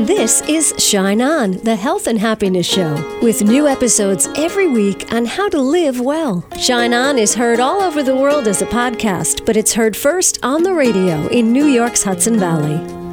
This is Shine On, the health and happiness show, with new episodes every week on how to live well. Shine On is heard all over the world as a podcast, but it's heard first on the radio in New York's Hudson Valley.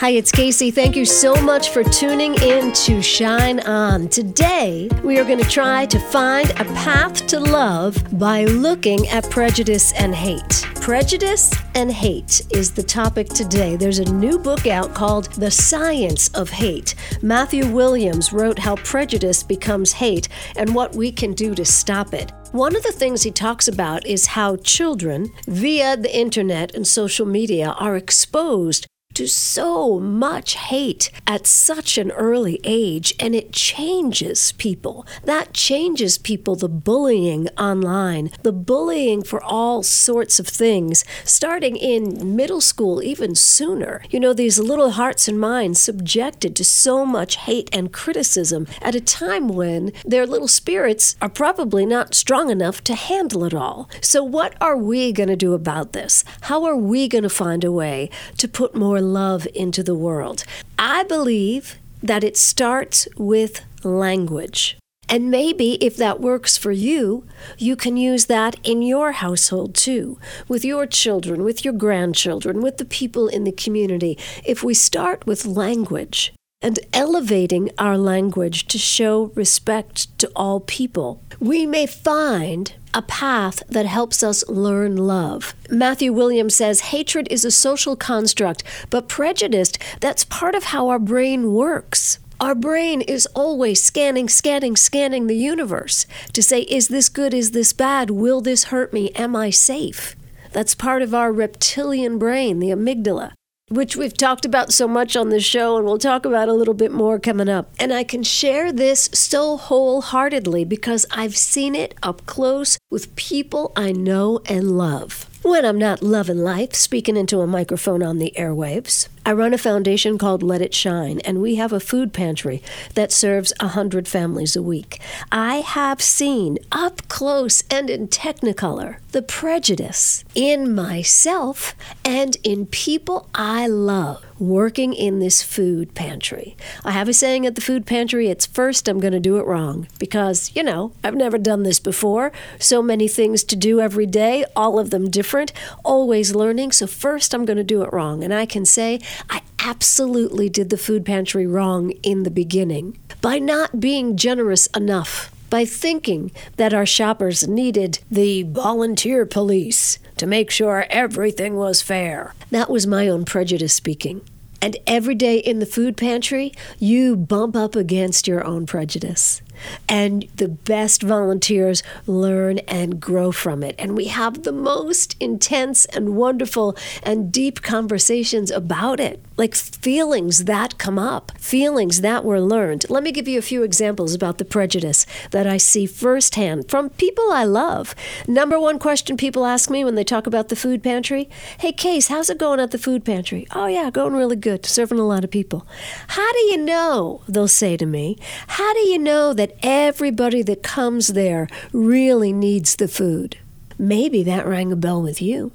Hi, it's Casey. Thank you so much for tuning in to Shine On. Today, we are going to try to find a path to love by looking at prejudice and hate. Prejudice and hate is the topic today. There's a new book out called The Science of Hate. Matthew Williams wrote How Prejudice Becomes Hate and what we can do to stop it. One of the things he talks about is how children, via the internet and social media, are exposed to so much hate at such an early age, and it changes people. That changes people, the bullying online, the bullying for all sorts of things, starting in middle school, even sooner. You know, these little hearts and minds subjected to so much hate and criticism at a time when their little spirits are probably not strong enough to handle it all. So, what are we going to do about this? How are we going to find a way to put more love into the world. I believe that it starts with language. And maybe if that works for you, you can use that in your household too, with your children, with your grandchildren, with the people in the community. If we start with language and elevating our language to show respect to all people, we may find a path that helps us learn love. Matthew Williams says hatred is a social construct, but prejudice, that's part of how our brain works. Our brain is always scanning, scanning, scanning the universe to say, is this good? Is this bad? Will this hurt me? Am I safe? That's part of our reptilian brain, the amygdala which we've talked about so much on the show, and we'll talk about a little bit more coming up. And I can share this so wholeheartedly because I've seen it up close with people I know and love. When I'm not loving life, speaking into a microphone on the airwaves, I run a foundation called Let It Shine, and we have a food pantry that serves 100 families a week. I have seen up close and in technicolor the prejudice in myself and in people I love working in this food pantry. I have a saying at the food pantry it's first I'm going to do it wrong because, you know, I've never done this before. So many things to do every day, all of them different, always learning. So first I'm going to do it wrong. And I can say I absolutely did the food pantry wrong in the beginning by not being generous enough by thinking that our shoppers needed the volunteer police to make sure everything was fair. That was my own prejudice speaking. And every day in the food pantry, you bump up against your own prejudice and the best volunteers learn and grow from it. And we have the most intense and wonderful and deep conversations about it, like feelings that come up, feelings that were learned. Let me give you a few examples about the prejudice that I see firsthand from people I love. Number one question people ask me when they talk about the food pantry Hey, Case, how's it going at the food pantry? Oh, yeah, going really good, serving a lot of people. How do you know, they'll say to me, how do you know that that everybody that comes there really needs the food. Maybe that rang a bell with you.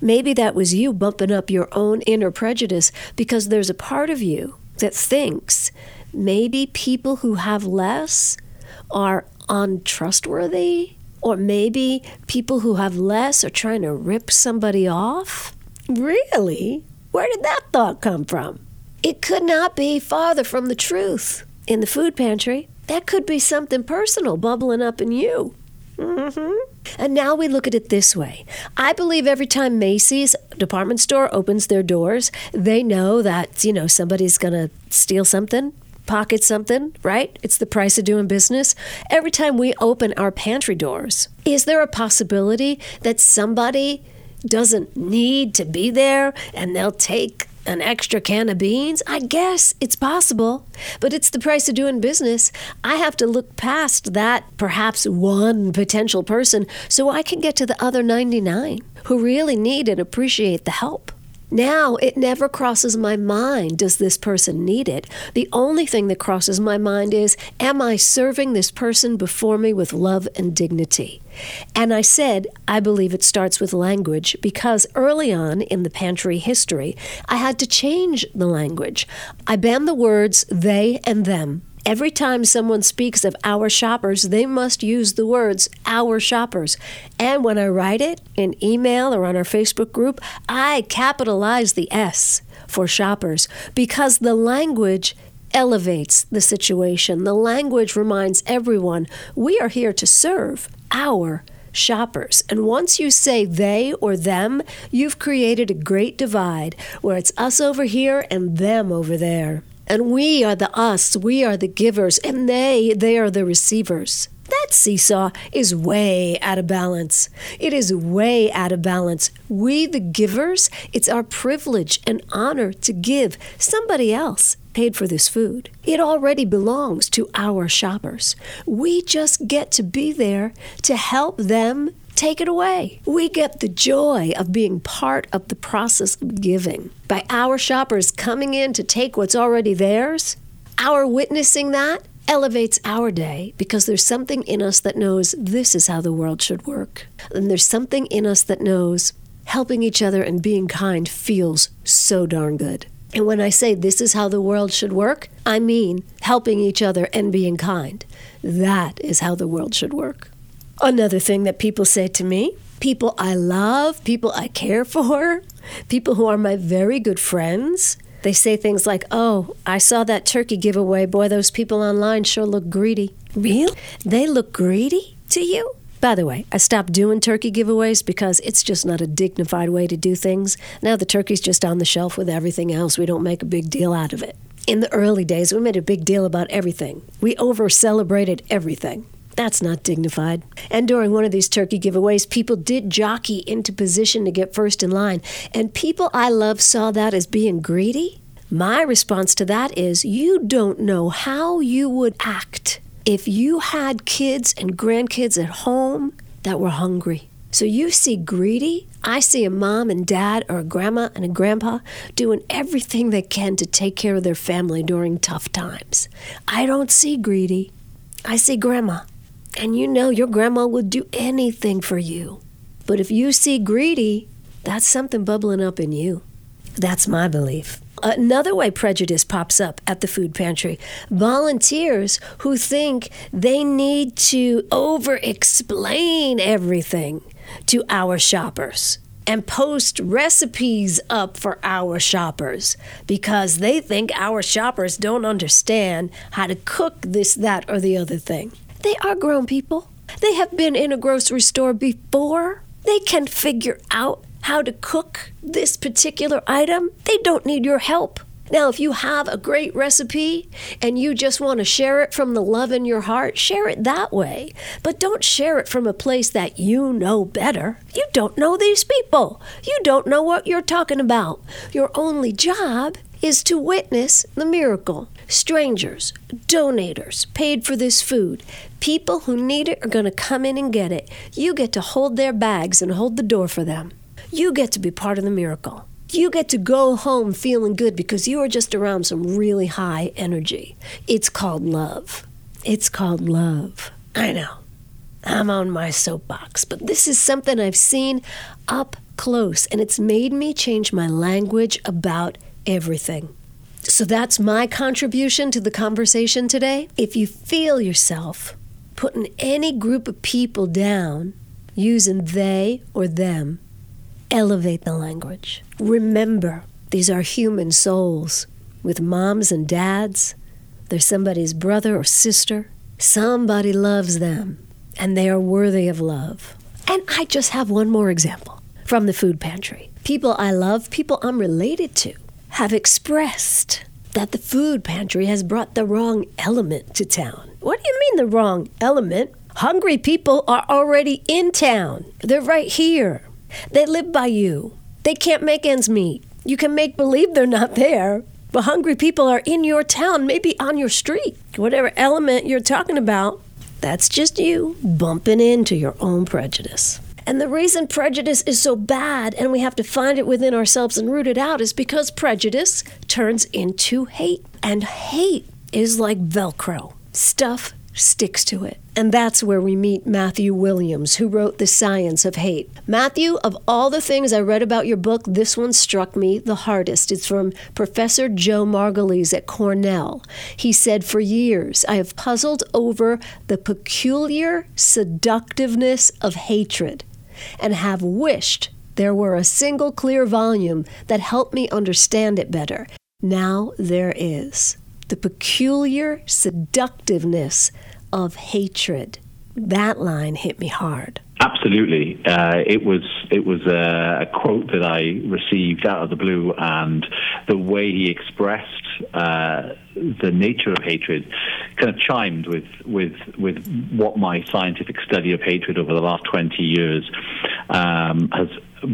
Maybe that was you bumping up your own inner prejudice because there's a part of you that thinks maybe people who have less are untrustworthy, or maybe people who have less are trying to rip somebody off. Really? Where did that thought come from? It could not be farther from the truth. In the food pantry, that could be something personal bubbling up in you. Mm-hmm. And now we look at it this way. I believe every time Macy's department store opens their doors, they know that, you know, somebody's going to steal something, pocket something, right? It's the price of doing business. Every time we open our pantry doors, is there a possibility that somebody doesn't need to be there and they'll take an extra can of beans? I guess it's possible, but it's the price of doing business. I have to look past that perhaps one potential person so I can get to the other 99 who really need and appreciate the help. Now it never crosses my mind, does this person need it? The only thing that crosses my mind is, am I serving this person before me with love and dignity? And I said, I believe it starts with language because early on in the pantry history, I had to change the language. I banned the words they and them Every time someone speaks of our shoppers, they must use the words our shoppers. And when I write it in email or on our Facebook group, I capitalize the S for shoppers because the language elevates the situation. The language reminds everyone we are here to serve our shoppers. And once you say they or them, you've created a great divide where it's us over here and them over there. And we are the us, we are the givers, and they, they are the receivers. That seesaw is way out of balance. It is way out of balance. We, the givers, it's our privilege and honor to give somebody else paid for this food. It already belongs to our shoppers. We just get to be there to help them take it away. We get the joy of being part of the process of giving. By our shoppers coming in to take what's already theirs, our witnessing that elevates our day because there's something in us that knows this is how the world should work. And there's something in us that knows helping each other and being kind feels so darn good. And when I say this is how the world should work, I mean helping each other and being kind. That is how the world should work. Another thing that people say to me people I love, people I care for, people who are my very good friends. They say things like, Oh, I saw that turkey giveaway. Boy, those people online sure look greedy. Really? They look greedy to you? By the way, I stopped doing turkey giveaways because it's just not a dignified way to do things. Now the turkey's just on the shelf with everything else. We don't make a big deal out of it. In the early days, we made a big deal about everything. We over celebrated everything. That's not dignified. And during one of these turkey giveaways, people did jockey into position to get first in line. And people I love saw that as being greedy. My response to that is you don't know how you would act if you had kids and grandkids at home that were hungry. So you see greedy, I see a mom and dad or a grandma and a grandpa doing everything they can to take care of their family during tough times. I don't see greedy. I see grandma and you know your grandma would do anything for you. But if you see greedy, that's something bubbling up in you. That's my belief. Another way prejudice pops up at the food pantry volunteers who think they need to over explain everything to our shoppers and post recipes up for our shoppers because they think our shoppers don't understand how to cook this, that, or the other thing. They are grown people. They have been in a grocery store before. They can figure out how to cook this particular item. They don't need your help. Now, if you have a great recipe and you just want to share it from the love in your heart, share it that way. But don't share it from a place that you know better. You don't know these people. You don't know what you're talking about. Your only job is to witness the miracle. Strangers, donators paid for this food. People who need it are going to come in and get it. You get to hold their bags and hold the door for them. You get to be part of the miracle. You get to go home feeling good because you are just around some really high energy. It's called love. It's called love. I know. I'm on my soapbox, but this is something I've seen up close, and it's made me change my language about everything. So that's my contribution to the conversation today. If you feel yourself putting any group of people down using they or them, elevate the language. Remember, these are human souls with moms and dads. They're somebody's brother or sister. Somebody loves them, and they are worthy of love. And I just have one more example from the food pantry. People I love, people I'm related to have expressed that the food pantry has brought the wrong element to town. What do you mean, the wrong element? Hungry people are already in town. They're right here. They live by you. They can't make ends meet. You can make believe they're not there. But hungry people are in your town, maybe on your street. Whatever element you're talking about, that's just you bumping into your own prejudice. And the reason prejudice is so bad and we have to find it within ourselves and root it out is because prejudice turns into hate. And hate is like Velcro. Stuff sticks to it. And that's where we meet Matthew Williams, who wrote The Science of Hate. Matthew, of all the things I read about your book, this one struck me the hardest. It's from Professor Joe Margulies at Cornell. He said, For years, I have puzzled over the peculiar seductiveness of hatred and have wished there were a single clear volume that helped me understand it better. Now there is. The peculiar seductiveness of hatred. That line hit me hard. Absolutely, uh, it was it was a, a, quote that I received out of the blue, and the way he expressed uh, the nature of hatred kind of chimed with with with what my scientific study of hatred over the last twenty years um, has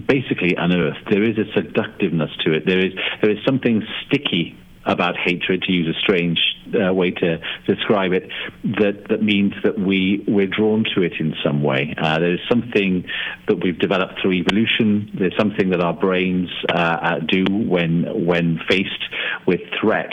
basically unearthed. There is a seductiveness to it. There is there is something sticky about hatred, to use a strange uh, way to describe it, that, that means that we, we're drawn to it in some way. Uh, there's something that we've developed through evolution. There's something that our brains uh, uh do when, when faced with threat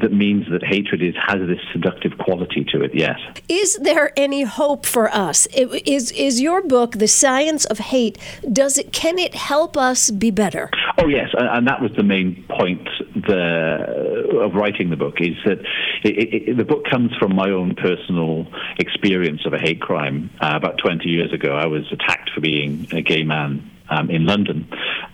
that means that hatred is has this seductive quality to it. Yes. Is there any hope for us? Is is your book, The Science of Hate? Does it can it help us be better? Oh yes, and that was the main point the, of writing the book. Is that it, it, the book comes from my own personal experience of a hate crime. Uh, about 20 years ago, I was attacked for being a gay man um, in London,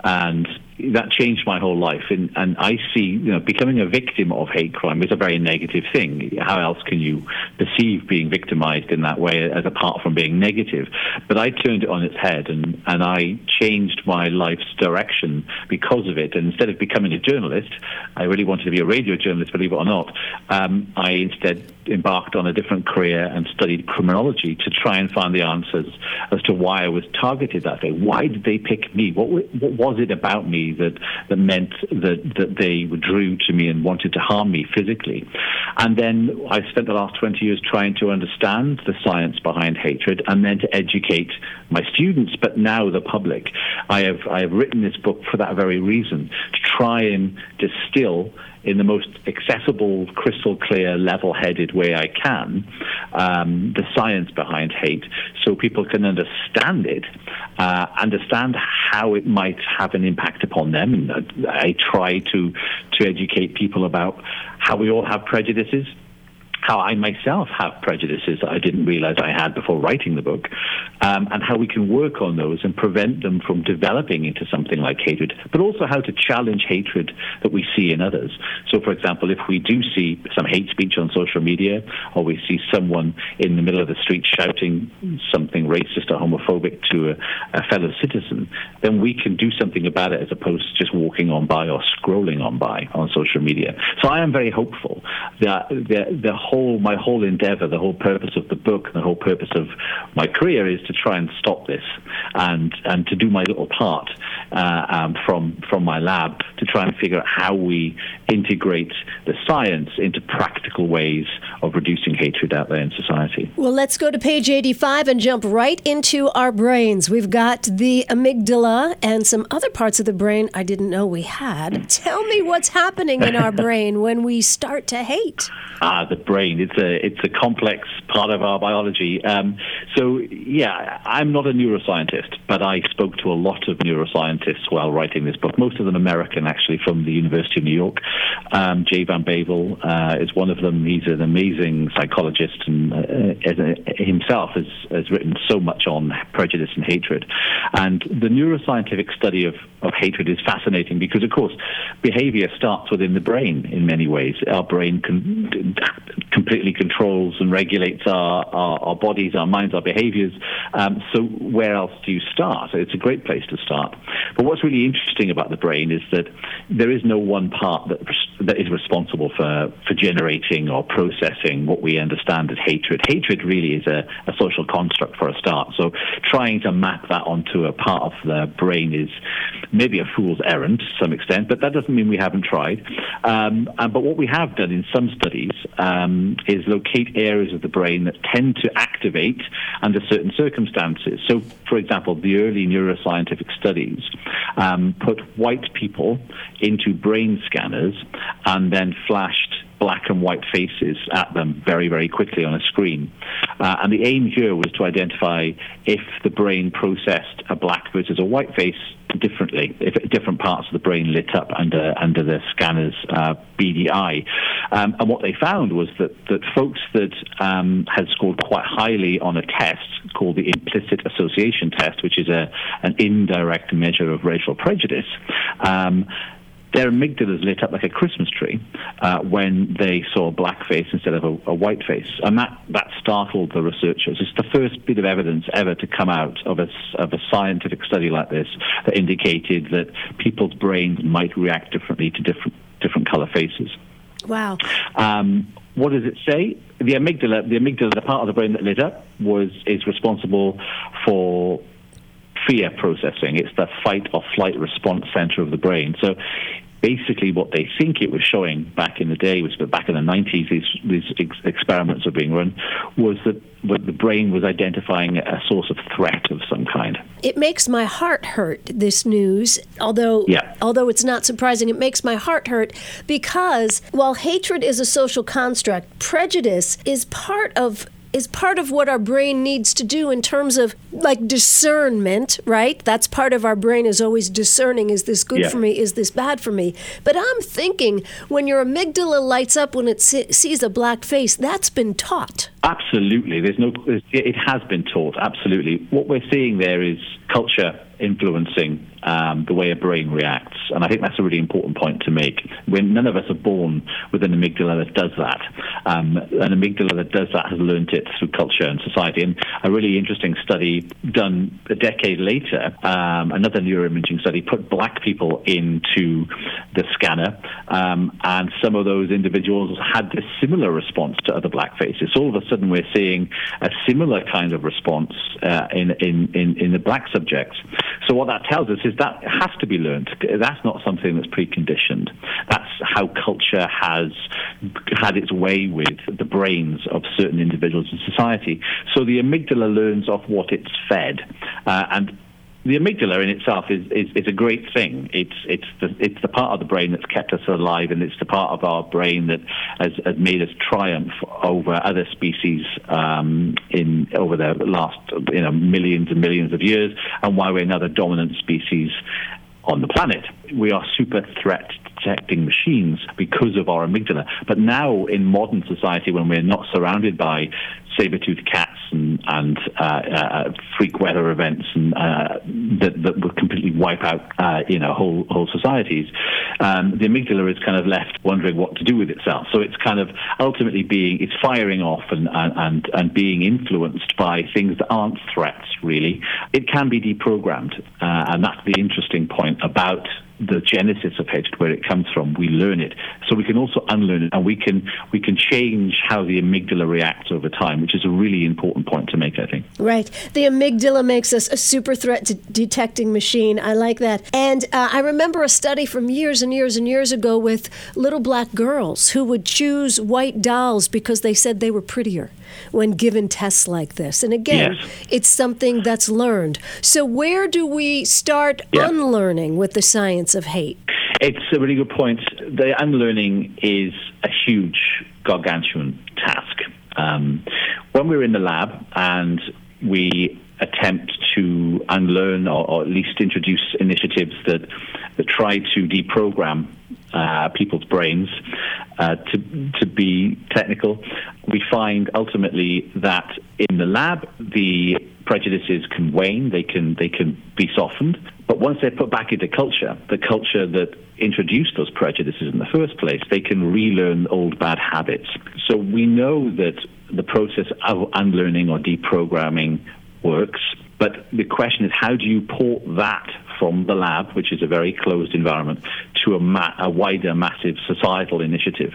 and that changed my whole life. And, and I see, you know, becoming a victim of hate crime is a very negative thing. How else can you perceive being victimized in that way as apart from being negative? But I turned it on its head and, and I changed my life's direction because of it. And instead of becoming a journalist, I really wanted to be a radio journalist, believe it or not. Um, I instead embarked on a different career and studied criminology to try and find the answers as to why I was targeted that day. Why did they pick me? What, what was it about me that, that meant that, that they drew to me and wanted to harm me physically? And then I spent the last 20 years trying to understand the science behind hatred and then to educate my students, but now the public. I have, I have written this book for that very reason, try and distill in the most accessible, crystal clear, level headed way I can um, the science behind hate so people can understand it, uh, understand how it might have an impact upon them. And I try to, to educate people about how we all have prejudices how I myself have prejudices that I didn't realize I had before writing the book, um, and how we can work on those and prevent them from developing into something like hatred, but also how to challenge hatred that we see in others. So, for example, if we do see some hate speech on social media, or we see someone in the middle of the street shouting something racist or homophobic to a, a fellow citizen, then we can do something about it as opposed to just walking on by or scrolling on by on social media. So I am very hopeful that the, the whole my whole endeavor, the whole purpose of the book, the whole purpose of my career is to try and stop this and and to do my little part uh, um, from from my lab to try and figure out how we integrate the science into practical ways of reducing hatred out there in society. Well, let's go to page 85 and jump right into our brains. We've got the amygdala and some other parts of the brain I didn't know we had. Tell me what's happening in our brain when we start to hate. Ah, the brain. It's a it's a complex part of our biology. Um, so yeah, I'm not a neuroscientist, but I spoke to a lot of neuroscientists while writing this book. Most of them American, actually, from the University of New York. Um, Jay Van Bavel uh, is one of them. He's an amazing psychologist and uh, himself has, has written so much on prejudice and hatred. And the neuroscientific study of, of hatred is fascinating because, of course, behavior starts within the brain in many ways. Our brain can completely controls and regulates our, our, our bodies, our minds, our behaviors. Um, so where else do you start? It's a great place to start. But what's really interesting about the brain is that there is no one part that, that is responsible for, for generating or processing what we understand as hatred. Hatred really is a, a social construct for a start. So trying to map that onto a part of the brain is maybe a fool's errand to some extent, but that doesn't mean we haven't tried. Um, and, but what we have done in some studies um, is locate areas of the brain that tend to activate under certain circumstances. So, for example, the early neuroscientific studies um, put white people into brain scanners and then flashed black and white faces at them very, very quickly on a screen. Uh, and the aim here was to identify if the brain processed a black versus a white face differently, if different parts of the brain lit up under under the scanner's uh, BDI. Um, and what they found was that, that folks that um, had scored quite highly on a test called the implicit association test, which is a, an indirect measure of racial prejudice, um, their amygdalas lit up like a Christmas tree uh, when they saw a black face instead of a, a, white face. And that, that startled the researchers. It's the first bit of evidence ever to come out of a, of a scientific study like this that indicated that people's brains might react differently to different, different color faces. Wow. Um, what does it say? The amygdala, the amygdala, the part of the brain that lit up, was is responsible for fear processing. It's the fight or flight response center of the brain. So basically what they think it was showing back in the day was that back in the 90s these, these ex- experiments were being run was that the brain was identifying a source of threat of some kind it makes my heart hurt this news although yeah. although it's not surprising it makes my heart hurt because while hatred is a social construct prejudice is part of is part of what our brain needs to do in terms of like discernment, right? That's part of our brain is always discerning is this good yeah. for me? Is this bad for me? But I'm thinking when your amygdala lights up when it sees a black face, that's been taught. Absolutely. There's no it has been taught, absolutely. What we're seeing there is culture influencing um, the way a brain reacts. And I think that's a really important point to make. When none of us are born with an amygdala that does that. Um, an amygdala that does that has learned it through culture and society. And a really interesting study done a decade later, um, another neuroimaging study, put black people into the scanner, um, and some of those individuals had a similar response to other black faces. All of a sudden, we're seeing a similar kind of response uh, in, in, in, in the black subjects. So what that tells us is that has to be learned. That's not something that's preconditioned. That's how culture has had its way with the brains of certain individuals in society. So the amygdala learns off what it's fed, uh, and the amygdala in itself is, is, is, a great thing. It's, it's, the, it's the part of the brain that's kept us alive, and it's the part of our brain that has, has made us triumph over other species um, in over the last you know, millions and millions of years, and why we're another dominant species on the planet. We are super threat detecting machines because of our amygdala. But now in modern society, when we're not surrounded by saber-toothed cats and, and uh, uh, freak weather events and uh, that, that would completely wipe out uh, you know whole whole societies. Um, the amygdala is kind of left wondering what to do with itself. So it's kind of ultimately being it's firing off and and and being influenced by things that aren't threats really. It can be deprogrammed, uh, and that's the interesting point about the genesis of hatred, where it comes from. We learn it, so we can also unlearn it, and we can we can change how the amygdala reacts over time, which is a really important point to make. I think. Right, the amygdala makes us a super threat detecting machine. I like that, and uh, I remember a study from years and years and years ago with little black girls who would choose white dolls because they said they were prettier when given tests like this. And again, yes. it's something that's learned. So, where do we start yeah. unlearning with the science of hate? It's a really good point. The unlearning is a huge, gargantuan task. Um, when we're in the lab and we attempt to unlearn or, or, at least introduce initiatives that, that try to deprogram uh, people's brains. Uh, to, to be technical, we find ultimately that in the lab, the prejudices can wane, they can, they can be softened. But once they're put back into culture, the culture that introduced those prejudices in the first place, they can relearn old bad habits. So we know that the process of unlearning or deprogramming works. But the question is, how do you port that from the lab, which is a very closed environment, to a, ma- a wider, massive societal initiative?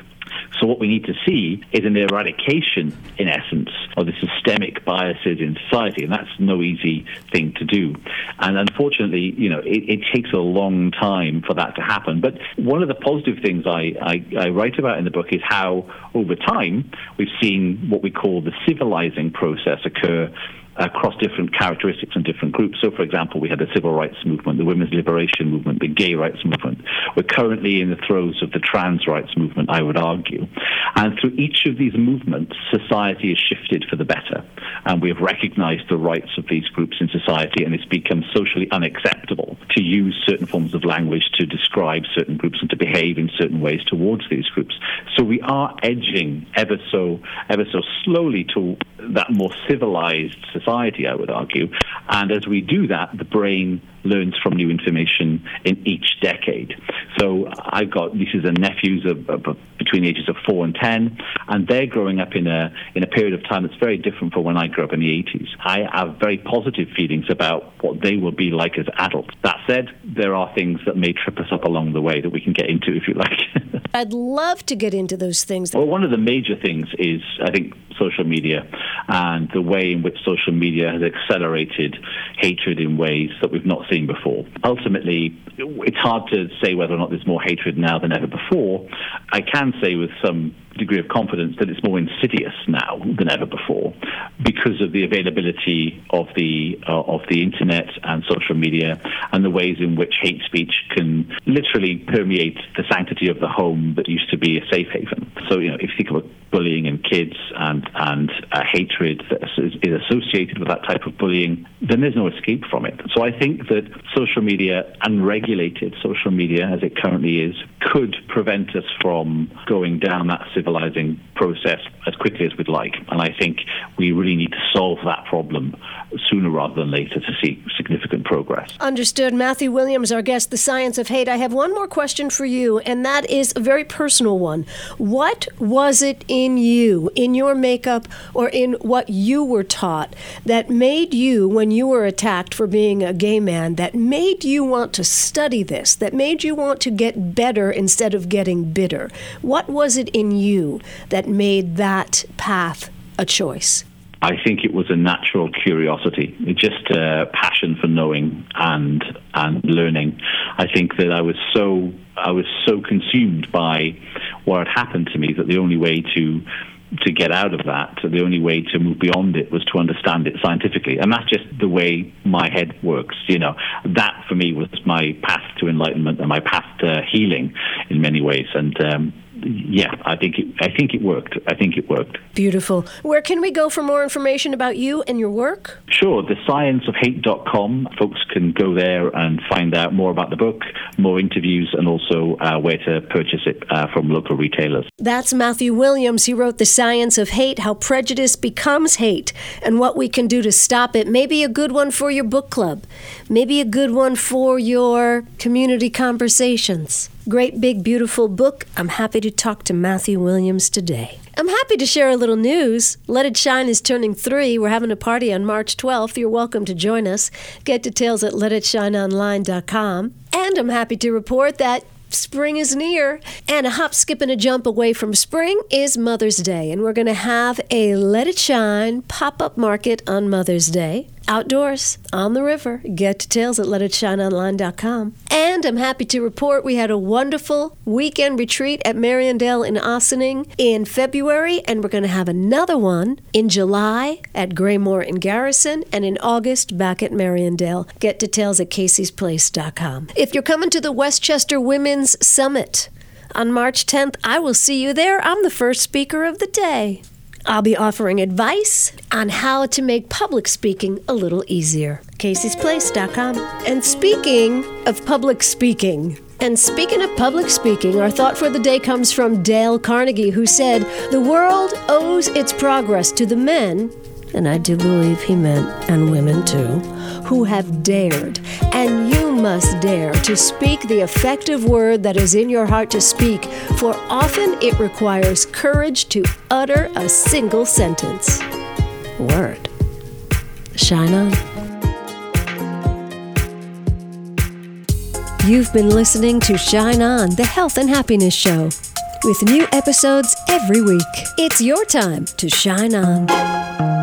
So what we need to see is an eradication, in essence, of the systemic biases in society, and that's no easy thing to do. And unfortunately, you know, it, it takes a long time for that to happen. But one of the positive things I, I, I write about in the book is how, over time, we've seen what we call the civilizing process occur across different characteristics and different groups. So, for example, we had the civil rights movement, the women's liberation movement, the gay rights movement. We're currently in the throes of the trans rights movement, I would argue. And through each of these movements, society has shifted for the better. And we have recognized the rights of these groups in society, and it's become socially unacceptable to use certain forms of language to describe certain groups and to behave in certain ways towards these groups. So we are edging ever so ever so slowly to that more civilized society, I would argue. And as we do that, the brain learns from new information in each decade. So I've got nieces and nephews of, of, between the ages of four and ten, and they're growing up in a in a period of time that's very different from when I grew up in the 80s. I have very positive feelings about what they will be like as adults. That said, there are things that may trip us up along the way that we can get into if you like. I'd love to get into those things. Well, one of the major things is I think social media and the way in which social media has accelerated hatred in ways that we've not seen before. Ultimately, it's hard to say whether or not there's more hatred now than ever before. I can say with some degree of confidence that it's more insidious now than ever before because of the availability of the uh, of the internet and social media and the ways in which hate speech can literally permeate the sanctity of the home that used to be a safe haven. So you know, if you think about bullying in kids and and uh, hatred that is, is associated with that type of bullying, then there's no escape from it. So I think that social media, unregulated social media as it currently is, could prevent us from going down that civilizing process as quickly as we'd like. And I think we really need to solve that problem sooner rather than later to see significant progress. Understood. Matthew Williams, our guest, The Science of Hate. I have one more question for you, and that is a very personal one. What was it in you, in your makeup, or in what you were taught that made you, when you were attacked for being a gay man, that made you want to study this, that made you want to get better instead of getting bitter? What was it in you that made that path a choice? I think it was a natural curiosity, just a passion for knowing and and learning. I think that I was so I was so consumed by what had happened to me that the only way to to get out of that, the only way to move beyond it was to understand it scientifically. And that's just the way my head works. You know, that for me was my path to enlightenment and my path to healing in many ways. And um, yeah, I think it, I think it worked. I think it worked. Beautiful. Where can we go for more information about you and your work? Sure. the TheScienceOfHate.com. Folks can go there and find out more about the book, more interviews, and also uh, where to purchase it uh, from local retailers. That's Matthew Williams. He wrote The Science of Hate How Prejudice Becomes Hate and What We Can Do to Stop It. Maybe a good one for your book club, maybe a good one for your community conversations. Great big beautiful book. I'm happy to talk to Matthew Williams today. I'm happy to share a little news. Let It Shine is turning three. We're having a party on March 12th. You're welcome to join us. Get details at letitshineonline.com. And I'm happy to report that spring is near. And a hop, skip, and a jump away from spring is Mother's Day. And we're going to have a Let It Shine pop up market on Mother's Day outdoors on the river. Get details at letitshineonline.com. And I'm happy to report we had a wonderful weekend retreat at Mariandale in Ossining in February, and we're going to have another one in July at Graymoor in Garrison, and in August back at Mariandale. Get details at caseysplace.com. If you're coming to the Westchester Women's Summit, on March 10th, I will see you there. I'm the first speaker of the day. I'll be offering advice on how to make public speaking a little easier. Casey'sPlace.com. And speaking of public speaking, and speaking of public speaking, our thought for the day comes from Dale Carnegie, who said, The world owes its progress to the men, and I do believe he meant, and women too, who have dared. And you must dare to speak the effective word that is in your heart to speak, for often it requires courage to utter a single sentence. Word. Shine on. You've been listening to Shine On, the health and happiness show, with new episodes every week. It's your time to shine on.